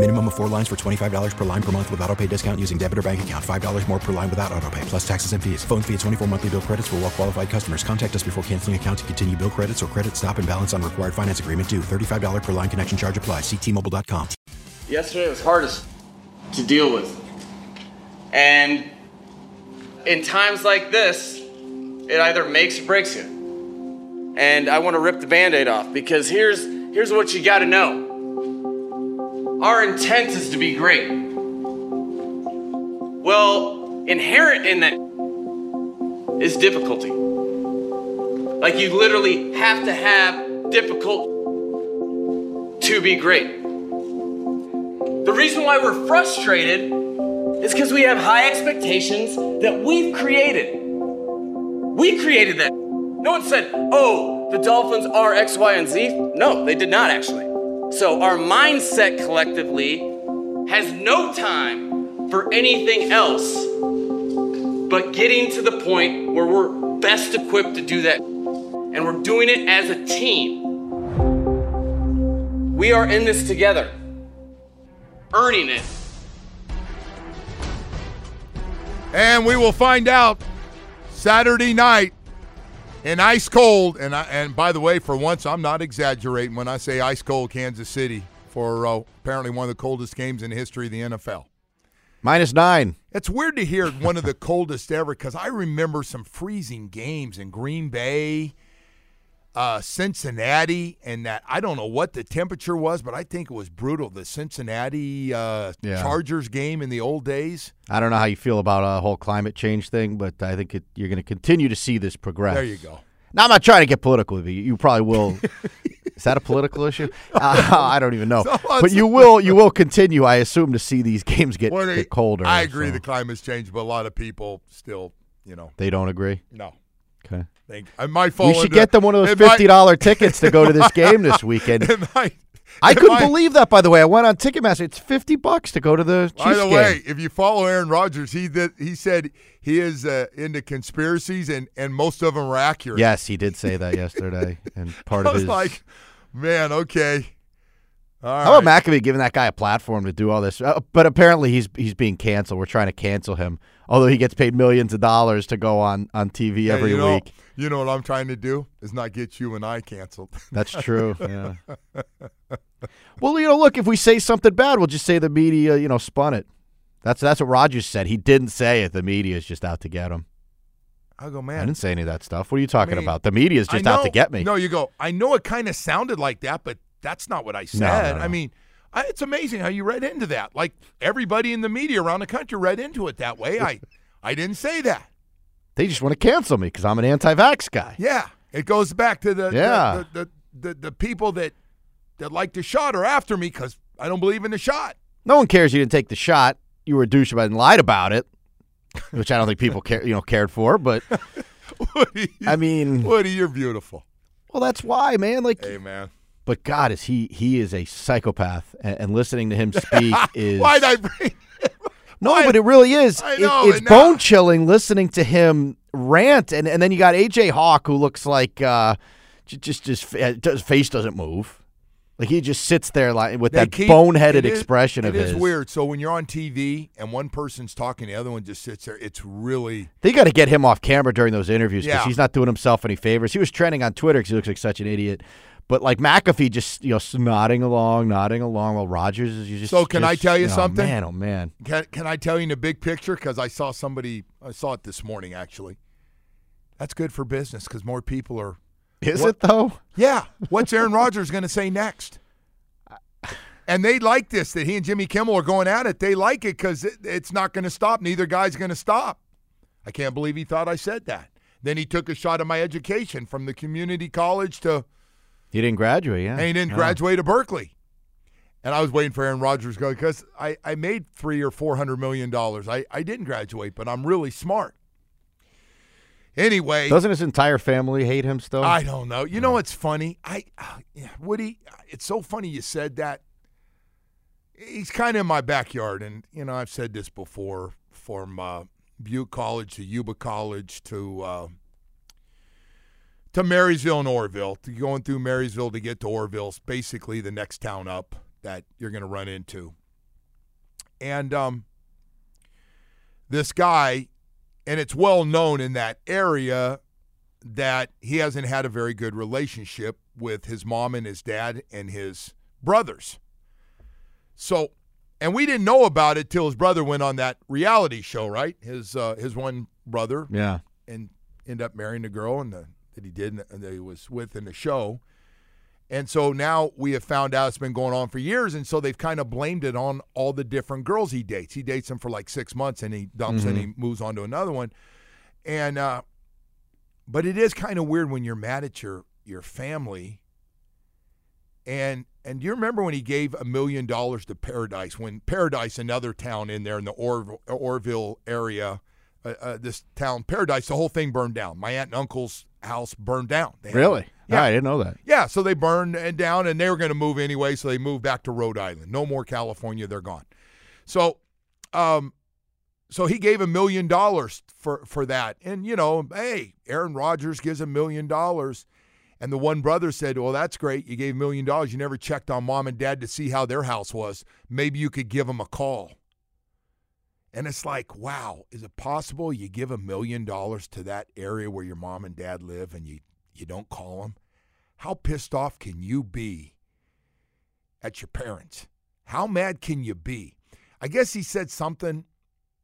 Minimum of four lines for $25 per line per month with auto pay discount using debit or bank account. $5 more per line without auto pay, plus taxes and fees. Phone fee at 24 monthly bill credits for well qualified customers. Contact us before canceling account to continue bill credits or credit stop and balance on required finance agreement due. $35 per line connection charge applies. Ctmobile.com. yesterday was hardest to deal with. And in times like this, it either makes or breaks you. And I want to rip the band-aid off because here's here's what you gotta know. Our intent is to be great. Well, inherent in that is difficulty. Like you literally have to have difficult to be great. The reason why we're frustrated is because we have high expectations that we've created. We created that. No one said, oh, the Dolphins are X, Y, and Z. No, they did not actually. So our mindset collectively has no time for anything else but getting to the point where we're best equipped to do that. And we're doing it as a team. We are in this together earning it. And we will find out Saturday night in ice cold. And I, and by the way, for once, I'm not exaggerating when I say ice cold Kansas City for uh, apparently one of the coldest games in the history of the NFL. Minus nine. It's weird to hear one of the coldest ever because I remember some freezing games in Green Bay, uh, Cincinnati, and that I don't know what the temperature was, but I think it was brutal. The Cincinnati uh, Yeah. Chargers game in the old days. I don't know how you feel about a whole climate change thing, but I think it, you're going to continue to see this progress. There you go. Now, I'm not trying to get political with you. You probably will. Is that a political issue? Uh, I don't even know. But you will. You will continue, I assume, to see these games get, are get colder. I agree so the climate's changed, but a lot of people still, you know, they don't agree. no. Okay. Think I might fall. We should into- get them one of those fifty dollar tickets to go to this game this weekend. might- I couldn't might- believe that. By the way, I went on Ticketmaster. It's fifty bucks to go to the Chiefs By the game. way, if you follow Aaron Rodgers, he that he said he is uh, into conspiracies, and and most of them are accurate. Yes, he did say that yesterday, and part I of was his. like, man, okay. All How right. about McAfee giving that guy a platform to do all this? Uh, but apparently he's he's being canceled. We're trying to cancel him, although he gets paid millions of dollars to go on on TV every you know, week. You know what I'm trying to do is not get you and I canceled. That's true. Yeah. well, you know, look, if we say something bad, we'll just say the media, you know, spun it. That's that's what Rodgers said. He didn't say it. The media is just out to get him. I go, man. I didn't say any of that stuff. What are you talking mean, about? The media is I just out to get me. No, you go. I know it kind of sounded like that, but that's not what I said. no, no. I mean, I, it's amazing how you read into that. Like everybody in the media around the country read into it that way. I, I didn't say that. They just want to cancel me because I'm an anti-vax guy. Yeah, it goes back to the Yeah. the, the, the, the, the people that that like the shot are after me because I don't believe in the shot. No one cares you didn't take the shot. You were a douchebag and lied about it, which I don't think people care, you know, cared for. But Woody, I mean, Woody, you're beautiful. well, that's why, man. Like, Hey, man. But God, is he he is a psychopath, and, and listening to him speak is Why'd I bring? no, why- but it really is. I It- know, it's bone chilling listening to him rant, and and then you got AJ Hawk who looks like uh, just just his face doesn't move. Like he just sits there like with They that keep- boneheaded it is- expression of It is his. weird. So when you're on TV and one person's talking, the other one just sits there. It's really They got to get him off camera during those interviews because Yeah. he's not doing himself any favors. He was trending on Twitter because he looks like such an idiot. But like McAfee, just you know, nodding along, nodding along, while Rodgers is just. So can I tell you oh, something? Man, oh man, Can, can I tell you in the big picture? Because I saw somebody, I saw it this morning actually. That's good for business because more people are. is What- it though? Yeah. What's Aaron Rodgers going to say next? And they like this that he and Jimmy Kimmel are going at it. They like it because it, it's not going to stop. Neither guy's going to stop. I can't believe he thought I said that. Then he took a shot at my education from the community college to, He didn't graduate, yeah. and he didn't No. graduate to Berkeley. And I was waiting for Aaron Rodgers to go because I, I made three or four hundred million dollars. I, I didn't graduate, but I'm really smart. Anyway, Doesn't his entire family hate him still? I don't know. You know what's funny? I uh, yeah, Woody, it's so funny you said that. He's kind of in my backyard, and you know I've said this before. From uh, Butte College to Yuba College to uh, to Marysville and Oroville, to going through Marysville to get to Oroville's basically the next town up that you're going to run into. And um, this guy, and it's well known in that area that he hasn't had a very good relationship with his mom and his dad and his brothers. So, and we didn't know about it till his brother went on that reality show, right? His uh, his one brother, Yeah. and ended up marrying the girl and the, that he did and that he was with in the show. And so now we have found out it's been going on for years, and so they've kind of blamed it on all the different girls he dates. He dates them for like six months, and he dumps and he moves on to another one. And uh, but it is kind of weird when you're mad at your your family. And and do you remember when he gave a million dollars to Paradise? When Paradise, another town in there in the Oroville, Oroville area, uh, uh, this town Paradise, the whole thing burned down. My aunt and uncle's house burned down. They Really? Yeah. I didn't know that. yeah, so they burned and down, and they were going to move anyway. So they moved back to Rhode Island. No more California. They're gone. So, um, so he gave a million dollars for for that, and you know, hey, Aaron Rodgers gives a million dollars, and the one brother said, "Well, that's great. You gave a million dollars. You never checked on mom and dad to see how their house was. Maybe you could give them a call." And it's like, wow, is it possible you give a million dollars to that area where your mom and dad live, and you you don't call them? How pissed off can you be at your parents? How mad can you be? I guess he said something,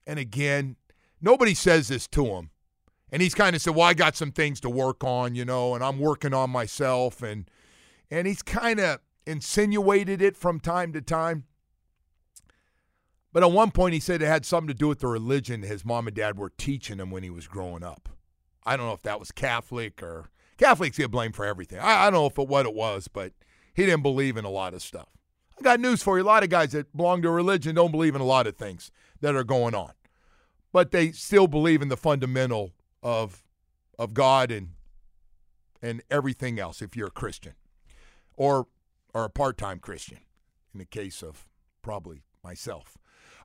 and again, nobody says this to him. And he's kind of said, "Well, I got some things to work on, you know, and I'm working on myself." And and he's kind of insinuated it from time to time. But at one point, he said it had something to do with the religion his mom and dad were teaching him when he was growing up. I don't know if that was Catholic or Catholics get blamed for everything. I, I don't know if it, what it was, but he didn't believe in a lot of stuff. I got news for you. A lot of guys that belong to a religion don't believe in a lot of things that are going on, but they still believe in the fundamental of of God and and everything else. If you're a Christian, or or a part time Christian, in the case of probably myself.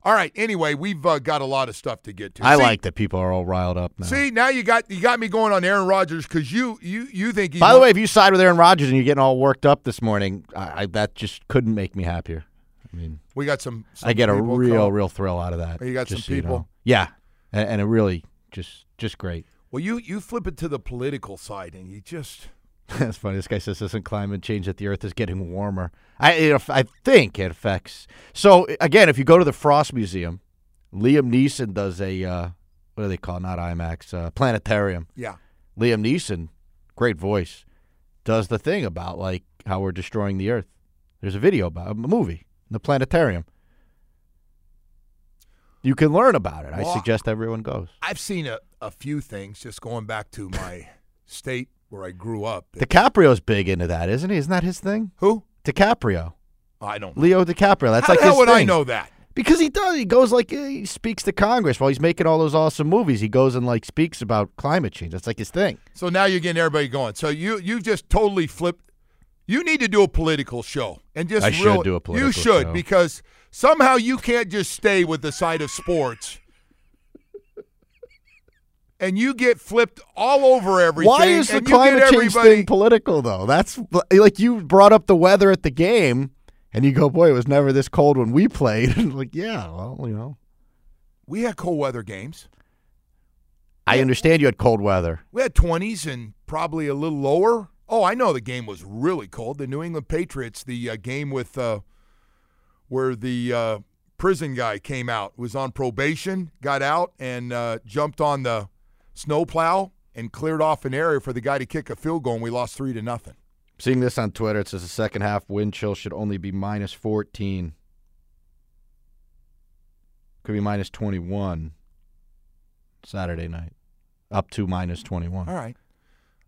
All right. Anyway, we've uh, got a lot of stuff to get to. I See- like that people are all riled up now. See, now you got you got me going on Aaron Rodgers because you you you think By the way, if you side with Aaron Rodgers and you're getting all worked up this morning, I, I, that just couldn't make me happier. I mean, we got some. some I get a real, call- real thrill out of that. You got some so you people? know. Yeah, and, and it really just, just great. Well, you you flip it to the political side and you just That's funny. This guy says this isn't climate change that the Earth is getting warmer. I it, I think it affects. So again, if you go to the Frost Museum, Liam Neeson does a uh, what do they call it? not IMAX uh, planetarium. yeah. Liam Neeson, great voice, does the thing about like how we're destroying the Earth. There's a video about a movie, in the planetarium. You can learn about it. I suggest everyone goes. I've seen a, a few things just going back to my state where I grew up. DiCaprio's big into that, isn't he? Isn't that his thing? Who? DiCaprio, oh, I don't. know. Leo DiCaprio. That's How like his would I know that? Because he does. He goes like he speaks to Congress while he's making all those awesome movies. He goes and like speaks about climate change. That's like his thing. So now you're getting everybody going. So you you just totally flipped. You need to do a political show and just I should real- do a political You should show. because somehow you can't just stay with the side of sports. And you get flipped all over everything. Why is the and you get climate change thing political though? That's like you brought up the weather at the game, and you go, "Boy, it was never this cold when we played." Like, yeah, well, you know, We had cold weather games. I understand you had cold weather. We had 20s and probably a little lower. Oh, I know the game was really cold. The New England Patriots, the uh, game with uh, where the uh, prison guy came out, was on probation, got out, and uh, jumped on the snowplow and cleared off an area for the guy to kick a field goal, and we lost three to nothing. Seeing this on Twitter, it says the second half wind chill should only be minus 14. Could be minus 21 Saturday night, up to minus 21. All right.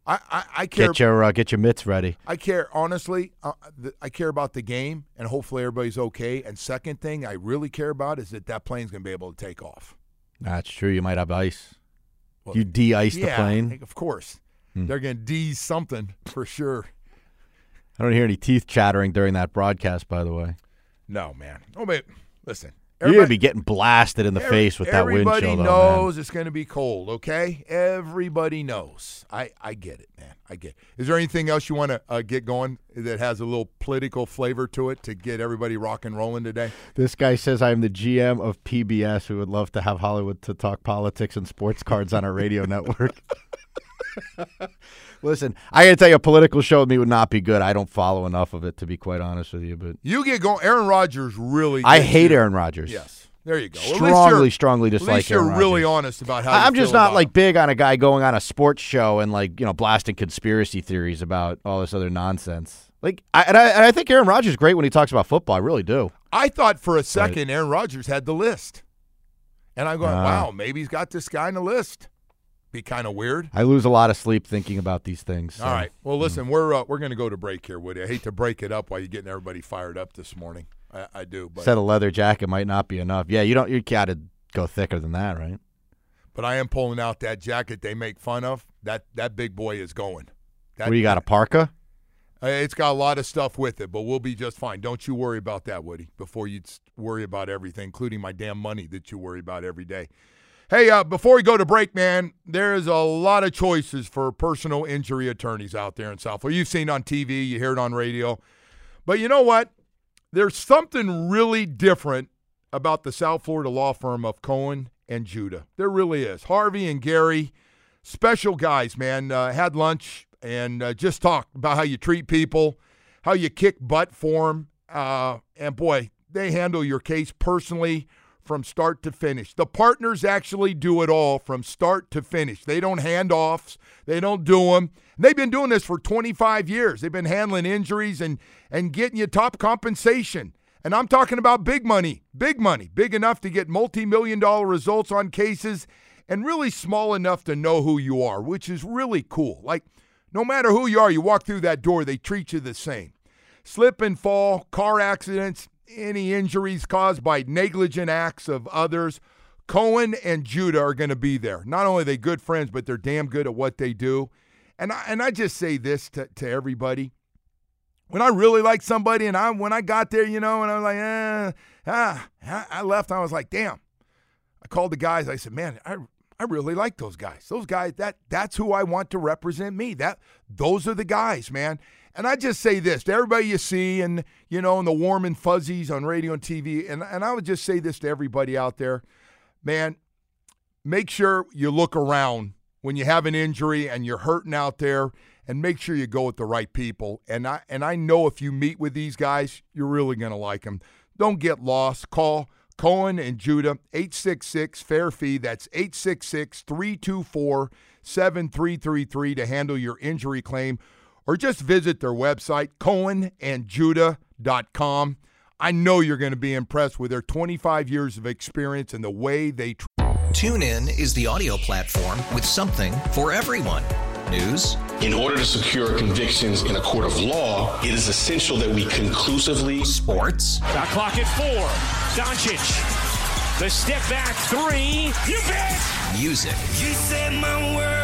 I, I, I care. Get your uh, get your mitts ready. I care honestly. Uh, th- I care about the game, and hopefully everybody's okay. And second thing I really care about is that that plane's going to be able to take off. That's true. You might have ice. Well, you de-ice yeah, the plane. Of course, Hmm. they're going to de something for sure. I don't hear any teeth chattering during that broadcast. By the way, No, man. Oh, but listen. You're gonna be getting blasted in the Every- face with that wind Everybody chill. Though, knows man. it's going to be cold. Okay, everybody knows. I I get it, man. I get. It. Is there anything else you want to uh, get going that has a little political flavor to it to get everybody rock and rolling today? This guy says I am the GM of PBS We would love to have Hollywood to talk politics and sports cards on our radio network. Listen, I gotta tell you, a political show with me would not be good. I don't follow enough of it to be quite honest with you. But You get going. Aaron Rodgers really. I hate you. Aaron Rodgers. Yes, there you go. At least Strongly, you're- strongly At dislike least you're really honest about how. I'm just not like big on a guy going on a sports show and like you know blasting conspiracy theories about all this other nonsense. Like, I, and I and I think Aaron Rodgers is great when he talks about football. I really do. I thought for a second Aaron Rodgers had the list, and I'm going, Ah. wow, maybe he's got this guy on the list. Be kind of weird. I lose a lot of sleep thinking about these things. so. All right. Well, Mm. listen, we're uh, we're going to go to break here, Woody. I hate to break it up while you're getting everybody fired up this morning. I, I do, but Said a leather jacket might not be enough. Yeah, you don't. You got to go thicker than that, right? but I am pulling out that jacket they make fun of. That that big boy is going. That, What you got? A parka? Uh, It's got a lot of stuff with it, but we'll be just fine. Don't you worry about that, Woody. Before you worry about everything, including my damn money that you worry about every day. Hey, uh, before we go to break, man, there is a lot of choices for personal injury attorneys out there in South Florida. You've seen on TV, you hear it on radio, but you know what? There's something really different about the South Florida law firm of Cohen and Judah. There really is. Harvey and Gary, special guys, man. Uh, had lunch and uh, just talked about how you treat people, how you kick butt for them. Uh, and boy, they handle your case personally from start to finish. The partners actually do it all from start to finish. They don't hand offs, they don't do them. They've been doing this for 25 years. They've been handling injuries and and getting you top compensation. And I'm talking about big money, big money, big enough to get multi-million dollar results on cases and really small enough to know who you are, which is really cool. Like no matter who you are, you walk through that door, they treat you the same. Slip and fall, car accidents, any injuries caused by negligent acts of others. Cohen and Judah are going to be there. Not only are they good friends, but they're damn good at what they do. And I, and I just say this to, to everybody. When I really like somebody, and I when I got there, you know, and I was like, eh, ah, I left. I was like, damn. I called the guys. I said, man, I I really like those guys. Those guys that that's who I want to represent me. That those are the guys, man. And I just say this to everybody you see and you know, and the warm and fuzzies on radio and TV. And and I would just say this to everybody out there, man, make sure you look around when you have an injury and you're hurting out there and make sure you go with the right people. And I and I know if you meet with these guys, you're really going to like them. Don't get lost. Call Cohen and Judah 866 fair fee. That's 866 324 7333 to handle your injury claim or just visit their website cohenandjudah.com. I know you're going to be impressed with their 25 years of experience and the way they tr- TuneIn is the audio platform with something for everyone. News, In order to secure convictions in a court of law, it is essential that we conclusively sports, Shot clock at four. Doncic. The step back three. You bet. music, You set my world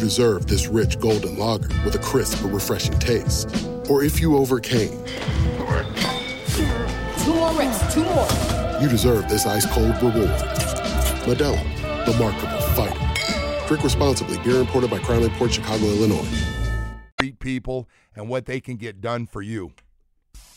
deserve this rich golden lager with a crisp but refreshing taste. Or if you overcame, Two more reps, two more. you deserve this ice cold reward. Modelo, the Markable Fighter. Drink responsibly. Beer imported by Crown Imports Chicago, Illinois. Treat people and what they can get done for you.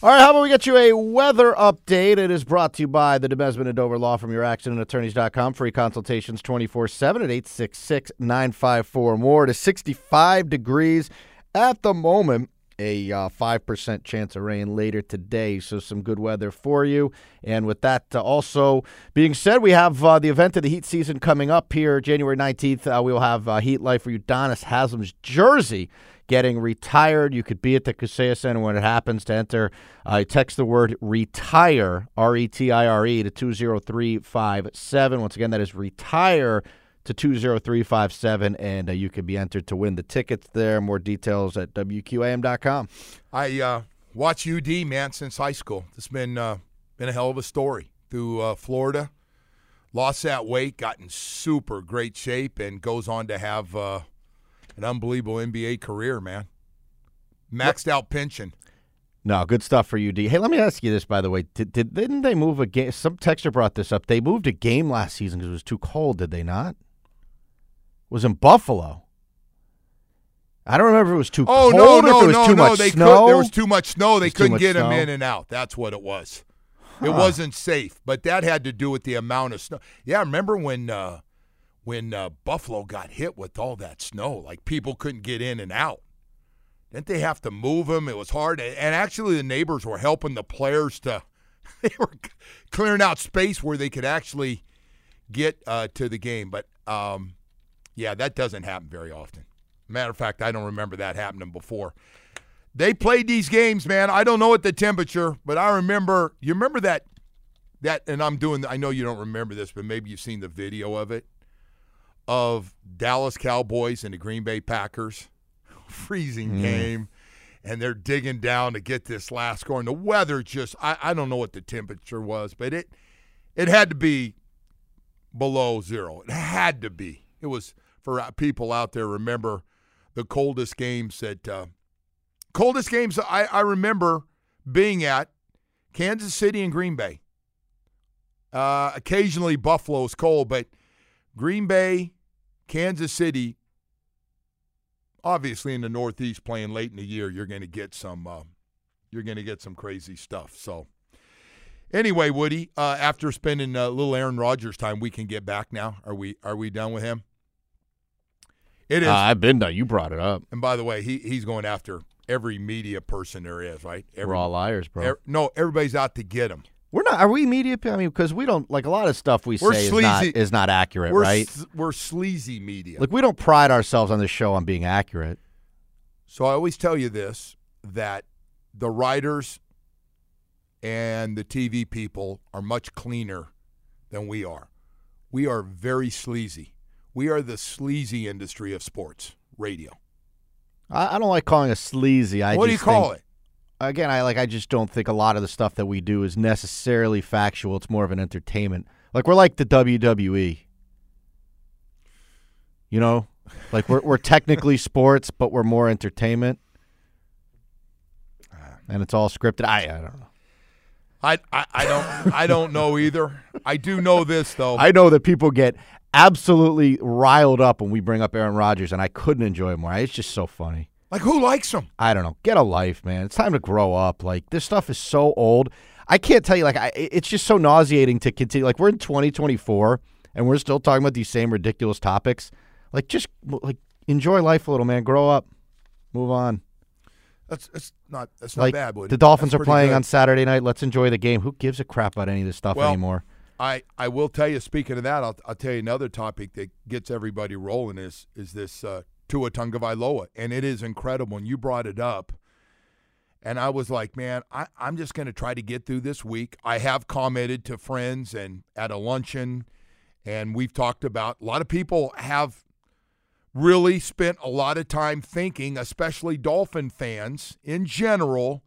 All right, how about we get you a weather update? It is brought to you by the DeBesman and Dover Law from your accidentattorneys.com. Free consultations 24 7 at 866 954 more. Is 65 degrees at the moment. A uh, 5% chance of rain later today, so some good weather for you. And with that uh, also being said, we have uh, the event of the heat season coming up here January 19th. Uh, we will have uh, Heat Life for Udonis Haslem's jersey getting retired. You could be at the Kaseya Center when it happens to enter. Uh, text the word retire, R E T I R E, to 20357. Once again, that is retire to 20357, and uh, you could be entered to win the tickets there. More details at WQAM.com. I uh, watch UD man since high school. It's been uh, been a hell of a story through uh, Florida. Lost that weight, got in super great shape, and goes on to have uh, an unbelievable NBA career. Man, maxed out pension. No, good stuff for UD. Hey, let me ask you this, by the way. Did, did didn't they move a game? Some texture brought this up. They moved a game last season because it was too cold. Did they not? It was in Buffalo. I don't remember if it was too cold. Oh cold no, or no, if it was no, too no! much They snow. could. There was too much snow. They couldn't get snow? in and out. That's what it was. It wasn't safe, but that had to do with the amount of snow. Yeah, I remember when uh, when uh, Buffalo got hit with all that snow? Like people couldn't get in and out. Didn't they have to move them? It was hard, and actually the neighbors were helping the players to. They were clearing out space where they could actually get uh, to the game. But um, yeah, that doesn't happen very often. Matter of fact, I don't remember that happening before. They played these games, man. I don't know what the temperature, but I remember. You remember that? That, and I'm doing. I know you don't remember this, but maybe you've seen the video of it of Dallas Cowboys and the Green Bay Packers. Freezing Mm. game, and they're digging down to get this last score. And the weather just. I, I don't know what the temperature was, but it it had to be below zero. It had to be. It was for people out there. Remember the coldest games that uh, coldest games I, I remember being at Kansas City and Green Bay. Uh, occasionally Buffalo's cold, but Green Bay, Kansas City. Obviously, in the Northeast, playing late in the year, you're going to get some. Uh, you're going to get some crazy stuff. So, anyway, Woody, uh, after spending a little Aaron Rodgers time, we can get back now. Are we? Are we done with him? It is. Uh, I've been done. You brought it up. And by the way, he he's going after every media person there is, right? Every, We're all liars, bro. no, everybody's out to get him. We're not. Are we media? I mean, because we don't like a lot of stuff we We're say is not, is not accurate, we're right? s- we're sleazy media. Like we don't pride ourselves on this show on being accurate. So I always tell you this that the writers and the TV people are much cleaner than we are. We are very sleazy. We are the sleazy industry of sports radio. I, I don't like calling us sleazy. I what do you call it? Again, I like. I just don't think a lot of the stuff that we do is necessarily factual. It's more of an entertainment. Like we're like the WWE. You know, like we're we're technically sports, but we're more entertainment, ah. and it's all scripted. I I don't know. I, I, I don't I don't know either. I do know this though. I know that people get absolutely riled up when we bring up Aaron Rodgers, and I couldn't enjoy it more. It's just so funny. Like who likes him? I don't know. Get a life, man. It's time to grow up. Like this stuff is so old. I can't tell you. Like I, it's just so nauseating to continue. Like we're in 2024 and we're still talking about these same ridiculous topics. Like just like enjoy life a little, man. Grow up. Move on. That's that's not that's not like bad. Woody. the Dolphins That's are playing good. on Saturday night. Let's enjoy the game. Who gives a crap about any of this stuff Well, anymore? I, I will tell you. Speaking of that, I'll, I'll tell you another topic that gets everybody rolling is is this uh, Tua Tagovailoa, and it is incredible. And you brought it up, and I was like, man, I, I'm just going to try to get through this week. I have commented to friends and at a luncheon, and we've talked about a lot of people have really spent a lot of time thinking, especially Dolphin fans in general,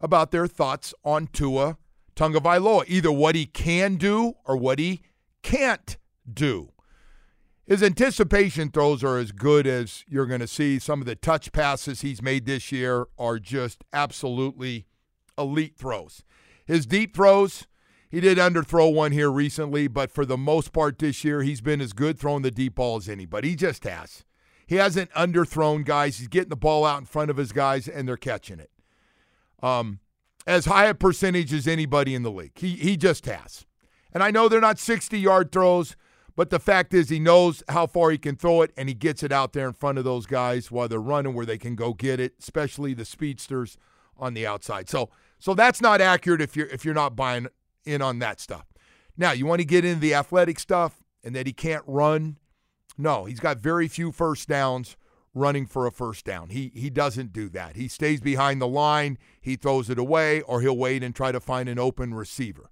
about their thoughts on Tua Tagovailoa, either what he can do or what he can't do. His anticipation throws are as good as you're going to see. Some of the touch passes he's made this year are just absolutely elite throws. His deep throws, he did underthrow one here recently, but for the most part this year, he's been as good throwing the deep ball as anybody. He just has. He hasn't underthrown guys. He's getting the ball out in front of his guys, and they're catching it. Um, as high a percentage as anybody in the league. He he just has. And I know they're not 60 yard throws, but the fact is he knows how far he can throw it and he gets it out there in front of those guys while they're running where they can go get it, especially the speedsters on the outside. So so that's not accurate if you're if you're not buying in on that stuff. Now, you want to get into the athletic stuff and that he can't run? No, he's got very few first downs running for a first down. He he doesn't do that. He stays behind the line, he throws it away, or he'll wait and try to find an open receiver.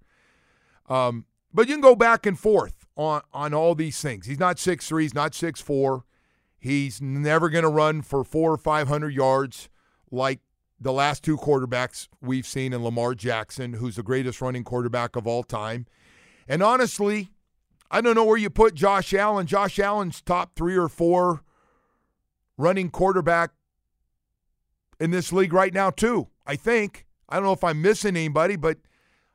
Um, but you can go back and forth on on all these things. He's not six three, he's not six four. He's never going to run for four or five hundred yards like the last two quarterbacks we've seen in Lamar Jackson, who's the greatest running quarterback of all time. And honestly, I don't know where you put Josh Allen. Josh Allen's top three or four running quarterback in this league right now, too. I think. I don't know if I'm missing anybody, but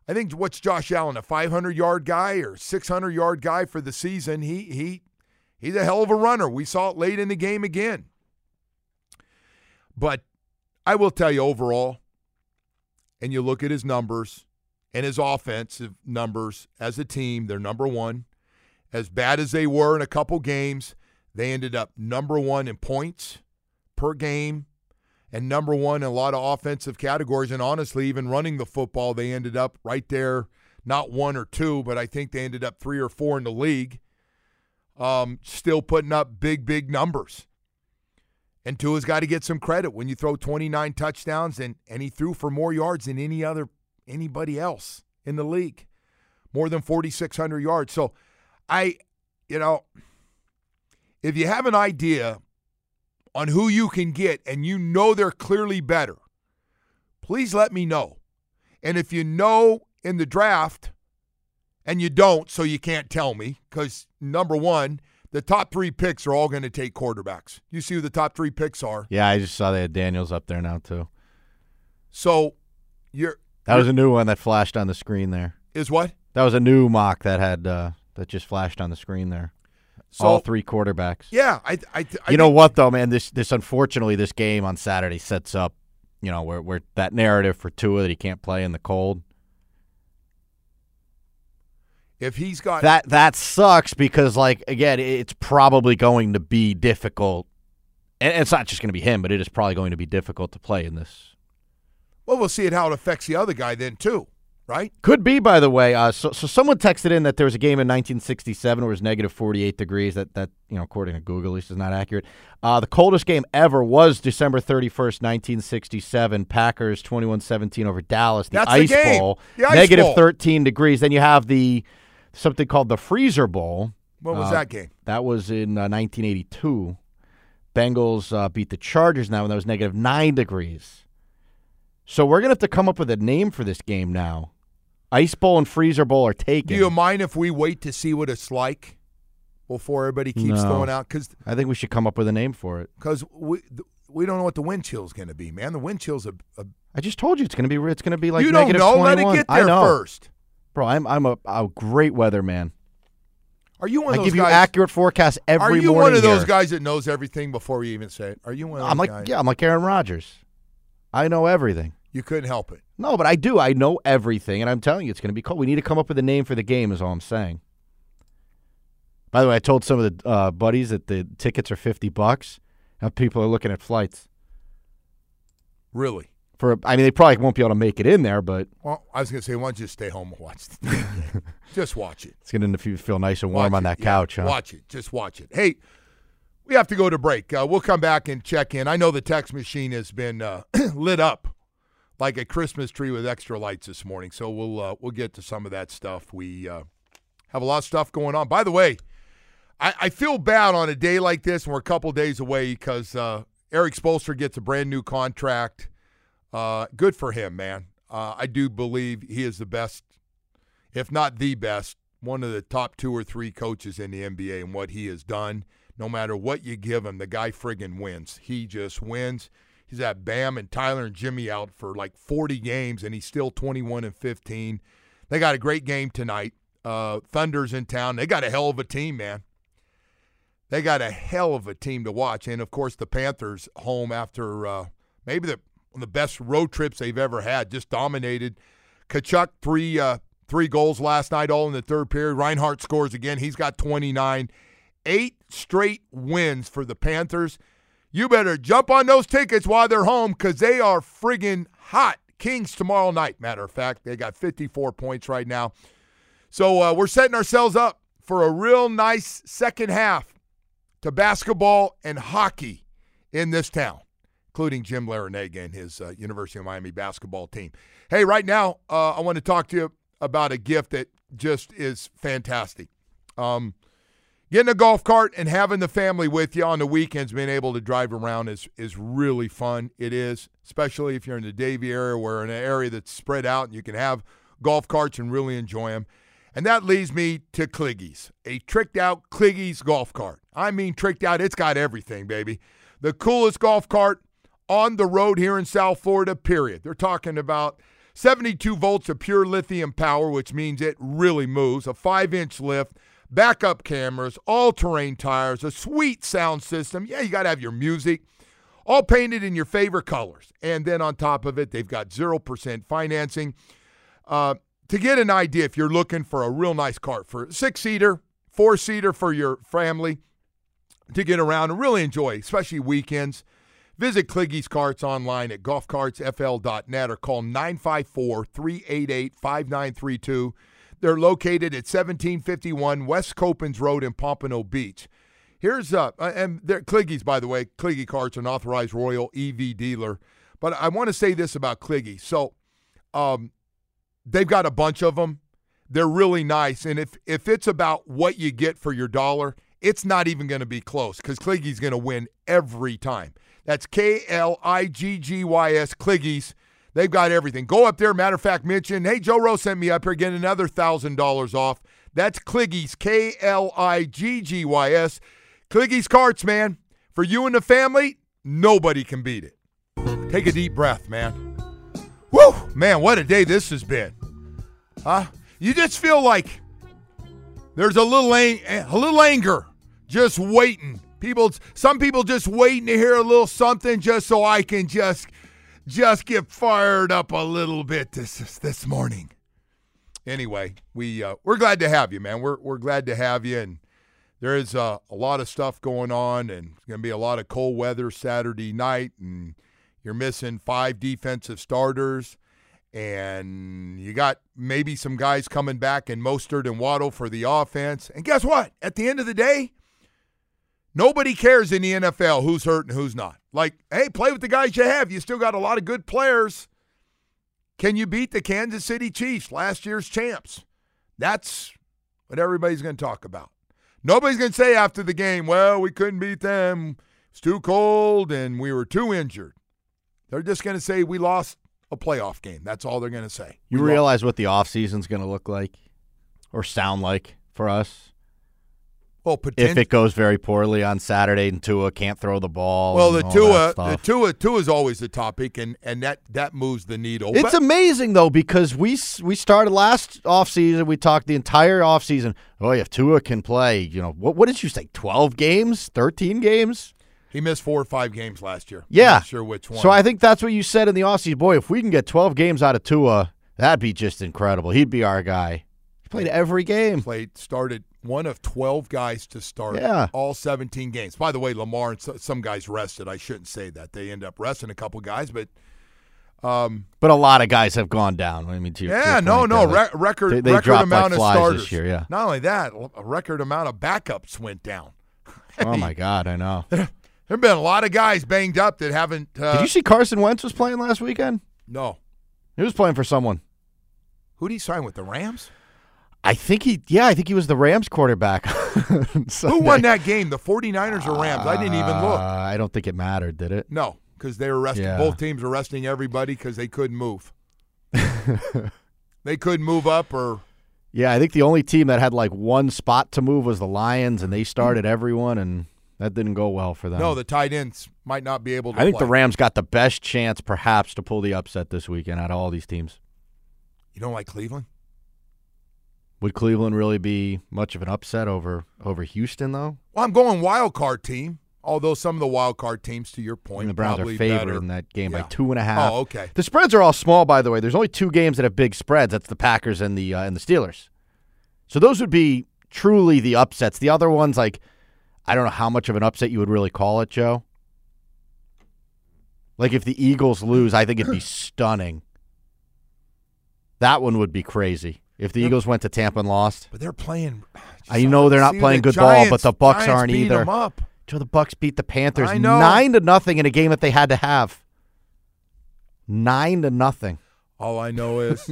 I think what's Josh Allen, a 500 yard guy or 600 yard guy for the season? He he he's a hell of a runner. We saw it late in the game again. But I will tell you overall, and you look at his numbers and his offensive numbers as a team, they're number one. As bad as they were in a couple games, they ended up number one in points per game and number one in a lot of offensive categories. And honestly, even running the football, they ended up right there, not one or two, but I think they ended up three or four in the league. Um, still putting up big, big numbers. And Tua's got to get some credit when you throw 29 touchdowns and, and he threw for more yards than any other anybody else in the league. More than 4600 yards. So I you know, if you have an idea on who you can get and you know they're clearly better, please let me know. And if you know in the draft and you don't, so you can't tell me, because number one, the top three picks are all going to take quarterbacks. You see who the top three picks are. Yeah, I just saw they had Daniels up there now too. So you're That was a new one that flashed on the screen there. is what? That was a new mock that had uh, that just flashed on the screen there. So- All three quarterbacks. Yeah, I, I, I you know what though, man? This this unfortunately this game on Saturday sets up, you know, where where that narrative for Tua that he can't play in the cold. If he's got That that sucks because like again, it's probably going to be difficult. And it's not just going to be him, but it is probably going to be difficult to play in this. well, we'll see it how it affects the other guy then too, right? Could be, by the way. Uh, so, so someone texted in that there was a game in 1967 where it was negative 48 degrees. That that you know, according to Google, at least is not accurate. Uh, the coldest game ever was December 31st, 1967. Packers 21-17 over Dallas. The That's the Ice game. Bowl, The Ice negative Bowl. 13 degrees. Then you have the something called the Freezer Bowl. What was Uh, that game? That was in uh, 1982. Bengals uh, beat the Chargers now, and that was negative nine degrees. So we're gonna have to come up with a name for this game now. Ice Bowl and Freezer Bowl are taken. Do you mind if we wait to see what it's like before everybody keeps No. throwing out? Because I think we should come up with a name for it. because we we don't know what the wind chill is going to be, man. The wind chill's a, a I just told you it's gonna be. It's gonna be like you don't negative know. Let it 21. get I there know. first. bro. I'm I'm a, a great weatherman. Are you one I of those give you guys? accurate forecasts every morning. are you morning. one of those here. guys that knows everything before you even say it? Are you one of those I'm like guys? yeah, I'm like Aaron Rodgers. I know everything. You couldn't help it. No, but I do. I know everything, and I'm telling you, it's going to be cool. We need to come up with a name for the game. Is all I'm saying. By the way, I told some of the uh, buddies that the tickets are fifty bucks. Now people are looking at flights Really? for. I mean, they probably won't be able to make it in there, but Well, I was going to say, why don't you just stay home and watch the just watch it. it's going to feel nice and warm Watch on it, that yeah. couch, huh? Watch it. Just watch it. Hey, we have to go to break. Uh, we'll come back and check in. I know the text machine has been uh, lit up like a Christmas tree with extra lights this morning. So we'll uh, we'll get to some of that stuff. We uh, have a lot of stuff going on. By the way, I, I feel bad on a day like this, and we're a couple days away because uh, Erik Spoelstra gets a brand new contract. Uh, good for him, man. Uh, I do believe he is the best, if not the best, one of the top two or three coaches in the NBA and what he has done. No matter what you give him, the guy friggin' wins. He just wins. He's had Bam and Tyler and Jimmy out for like 40 games, and he's still 21 and 15. They got a great game tonight. Uh, Thunder's in town. They got a hell of a team, man. They got a hell of a team to watch, and of course the Panthers home after uh, maybe the the best road trips they've ever had. Just dominated. Tkachuk three uh, three goals last night, all in the third period. Reinhart scores again. He's got 29. Eight straight wins for the Panthers. You better jump on those tickets while they're home because they are friggin' hot. Kings tomorrow night, matter of fact. They got 54 points right now. So uh, we're setting ourselves up for a real nice second half to basketball and hockey in this town, including Jim Larrañaga and his uh, University of Miami basketball team. Hey, right now, uh, I want to talk to you about a gift that just is fantastic. Um, getting a golf cart and having the family with you on the weekends, being able to drive around is is really fun. It is, especially if you're in the Davie area, where in an area that's spread out and you can have golf carts and really enjoy them. And that leads me to Kliggy's, a tricked out Kliggy's golf cart. I mean, tricked out, it's got everything, baby. The coolest golf cart on the road here in South Florida, period. They're talking about 72 volts of pure lithium power, which means it really moves, a five inch lift, backup cameras, all terrain tires, a sweet sound system. Yeah, you got to have your music, all painted in your favorite colors. And then on top of it, they've got 0% financing. Uh, to get an idea, if you're looking for a real nice cart for six seater, four seater for your family to get around and really enjoy, especially weekends, visit Kliggy's Carts online at golfcartsfl.net or call 954 388 5932. They're located at 1751 West Copans Road in Pompano Beach. Here's uh, and they're Kliggy's, by the way. Kliggy Carts, an authorized Royal EV dealer. But I want to say this about Kliggy. So, um, they've got a bunch of them. They're really nice, and if if it's about what you get for your dollar, it's not even going to be close because Kliggy's going to win every time. That's K L I G G Y S Kliggy's. They've got everything. Go up there. Matter of fact, mention, hey, Joe Rose sent me up here, getting another $1,000 off. That's Kliggy's, K L I G G Y S. Kliggy's Carts, man. For you and the family, nobody can beat it. Take a deep breath, man. Woo! Man, what a day this has been. Huh? You just feel like there's a little, ang- a little anger just waiting. People, some people just waiting to hear a little something just so I can just just get fired up a little bit this this morning. Anyway, we uh, we're glad to have you, man. We're we're glad to have you, and there is uh, a lot of stuff going on, and it's going to be a lot of cold weather Saturday night, and you're missing five defensive starters, and you got maybe some guys coming back in Mostert and Waddle for the offense. And guess what? At the end of the day, Nobody cares in the NFL who's hurt and who's not. Like, hey, play with the guys you have. You still got a lot of good players. Can you beat the Kansas City Chiefs, last year's champs? That's what everybody's going to talk about. Nobody's going to say after the game, well, we couldn't beat them. It's too cold and we were too injured. They're just going to say we lost a playoff game. That's all they're going to say. You We realize what the offseason's going to look like or sound like for us? Well, if it goes very poorly on Saturday and Tua can't throw the ball. Well, the Tua, the. Tua, Tua is always the topic, and and that that moves the needle. It's But- amazing though because we we started last offseason. We talked the entire offseason. Oh, if Tua can play, you know what? What did you say? Twelve games, thirteen games? He missed four or five games last year. I'm Yeah, not sure which one. So I think that's what you said in the offseason. Boy, if we can get twelve games out of Tua, that'd be just incredible. He'd be our guy. He played every game. played started one of 12 guys to start Yeah. all 17 games. By the way, Lamar and some guys rested. I shouldn't say that. They end up resting a couple guys, but um, But a lot of guys have gone down. I mean, to your- yeah, your no, no, there, re- record they, they record dropped amount like of starters this year. Yeah. Not only that, a record amount of backups went down. Oh my God, I know. There've been a lot of guys banged up that haven't. Uh, Did you see Carson Wentz was playing last weekend? No. He was playing for someone. Who did he sign with the Rams? I think he, yeah, I think he was the Rams quarterback. Who won that game? The 49ers or Rams? I didn't even look. Uh, I don't think it mattered, did it? No, because they were resting. Yeah. Both teams were resting everybody because they couldn't move. they couldn't move up or Yeah, I think the only team that had like one spot to move was the Lions, and they started everyone, and that didn't go well for them. no, the tight ends might not be able to I think the. Rams got the best chance, perhaps, to pull the upset this weekend out of all these teams. You don't like Cleveland? Would Cleveland really be much of an upset over over Houston, though? Well, I'm going wild card team. Although some of the wild card teams, to your point, And the Browns are probably favored better. in that game by two and a half. Oh, okay. The spreads are all small, by the way. There's only two games that have big spreads. That's the Packers and the uh, and the Steelers. So those would be truly the upsets. The other ones, like I don't know how much of an upset you would really call it, Joe. Like if the Eagles lose, I think it'd be stunning. That one would be crazy. If the Yep. Eagles went to Tampa and lost, But they're playing. I know they're not playing the good ball, but the Bucs Giants aren't either. either. 'em up. Joe, the Bucs beat the Panthers nine to nothing in a game that they had to have. Nine to nothing. All I know is,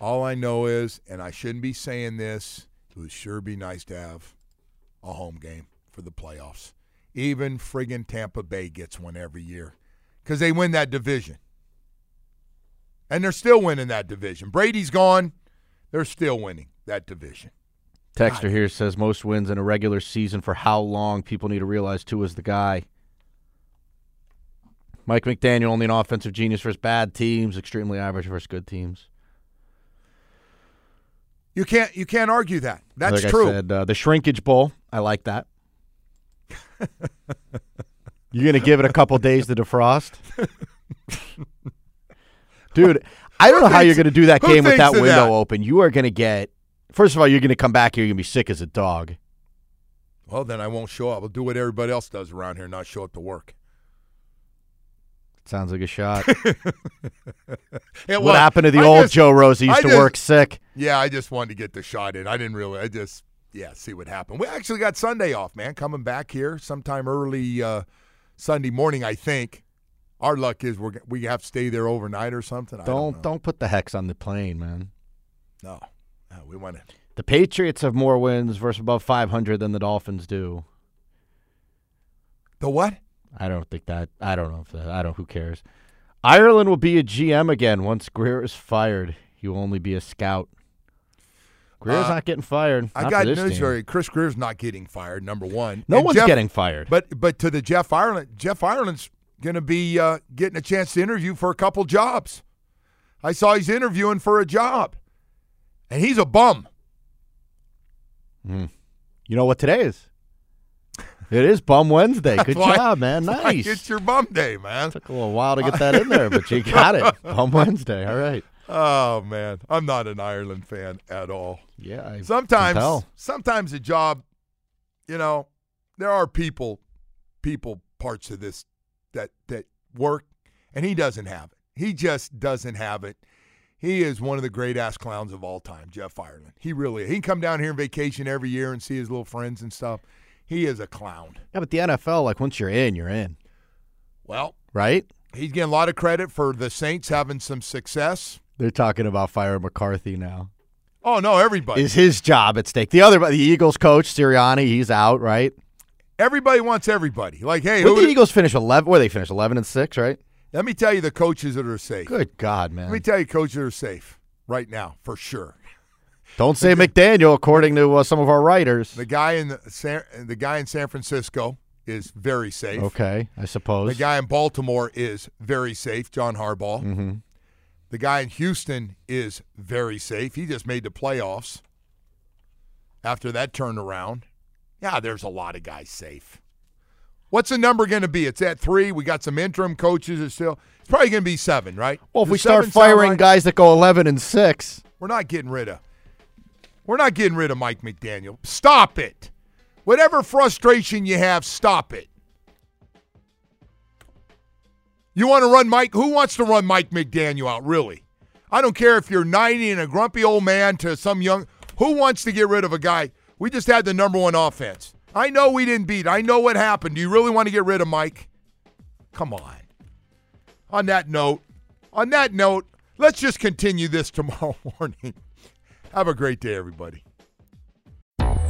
all I know is, and I shouldn't be saying this. It would sure be nice to have a home game for the playoffs. Even friggin' Tampa Bay gets one every year because they win that division, and they're still winning that division. Brady's gone, they're still winning that division. Texter here says most wins in a regular season for how long? People need to realize Tua is the guy. Mike McDaniel only an offensive genius versus bad teams, extremely average versus good teams. You can't you can't argue that. That's like true. I said, uh, the shrinkage bowl, I like that. You're gonna give it a couple days to defrost, dude. I don't Who know how you're gonna do that game with that window that? open. You are gonna get. First of all, you're gonna come back here. You're gonna be sick as a dog. well, then I won't show up. I'll do what everybody else does around here, not show up to work. Sounds like a shot. What well, happened to the I old just- Joe Rose? He used I to just- work sick. Yeah, I just wanted to get the shot in. I didn't really. I just yeah, see what happened. We actually got Sunday off, man. Coming back here sometime early uh, Sunday morning, I think. Our luck is we're we have to stay there overnight or something. Don't don't, don't, put the hex on the plane, man. No, no, we want to. The Patriots have more wins versus above 500 than the Dolphins do. The what? I don't think that. I don't know if that. I don't. Who cares? Ireland will be a GM again once Grier is fired. He will only be a scout. Grier's Uh, not getting fired. I got news for you. Chris Grier's not getting fired. Number one. No And one's Jeff- getting fired. But but to the Jeff Ireland, Jeff Ireland's going to be uh, getting a chance to interview for a couple jobs. I saw he's interviewing for a job, and he's a bum. Hmm. You know what today is? It is Bum Wednesday. Good Why- job, man. Nice. It's your bum day, man. Took a little while to get that in there, but you got it. Bum Wednesday. All right. Oh man, I'm not an Ireland fan at all. Yeah. I Sometimes, sometimes a job, you know, there are people, people parts of this that that work, and he doesn't have it. He just doesn't have it. He is one of the great ass clowns of all time, Jeff Ireland. He really. He can come down here and vacation every year and see his little friends and stuff. He is a clown. Yeah, but the NFL, like once you're in, you're in, Well, right? he's getting a lot of credit for the Saints having some success. They're talking about firing McCarthy now. Oh no, everybody. Is his job at stake? The other, the Eagles coach Sirianni, he's out, right? Everybody wants everybody. Like, hey, who, did the Eagles finish eleven? Where they finish eleven and six, right? let me tell you the coaches that are safe. Good God, man! Let me tell you, coaches that are safe right now for sure. Don't say McDaniel, according to uh, some of our writers. The guy in the San, the guy in San Francisco is very safe. Okay, I suppose. The guy in Baltimore is very safe, John Harbaugh. hmm The guy in Houston is very safe. He just made the playoffs after that turnaround. Yeah, there's a lot of guys safe. What's the number going to be? It's at three. We got some interim coaches. It's still. It's probably going to be seven, right? Well, if Does we start firing guys that go eleven and six, We're not getting rid of. We're not getting rid of Mike McDaniel. Stop it. Whatever frustration you have, stop it. You want to run Mike? Who wants to run Mike McDaniel out, really? I don't care if you're 90 and a grumpy old man to some young. Who wants to get rid of a guy? We just had the number one offense. I know we didn't beat. I know what happened. Do you really want to get rid of Mike? Come on. On that note, on that note, let's just continue this tomorrow morning. Have a great day, everybody.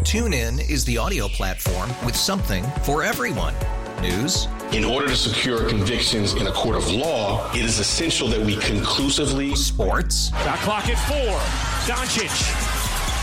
TuneIn is the audio platform with something for everyone. News. In order to secure convictions in a court of law, it is essential that we conclusively. Sports. Shot clock at four. Doncic.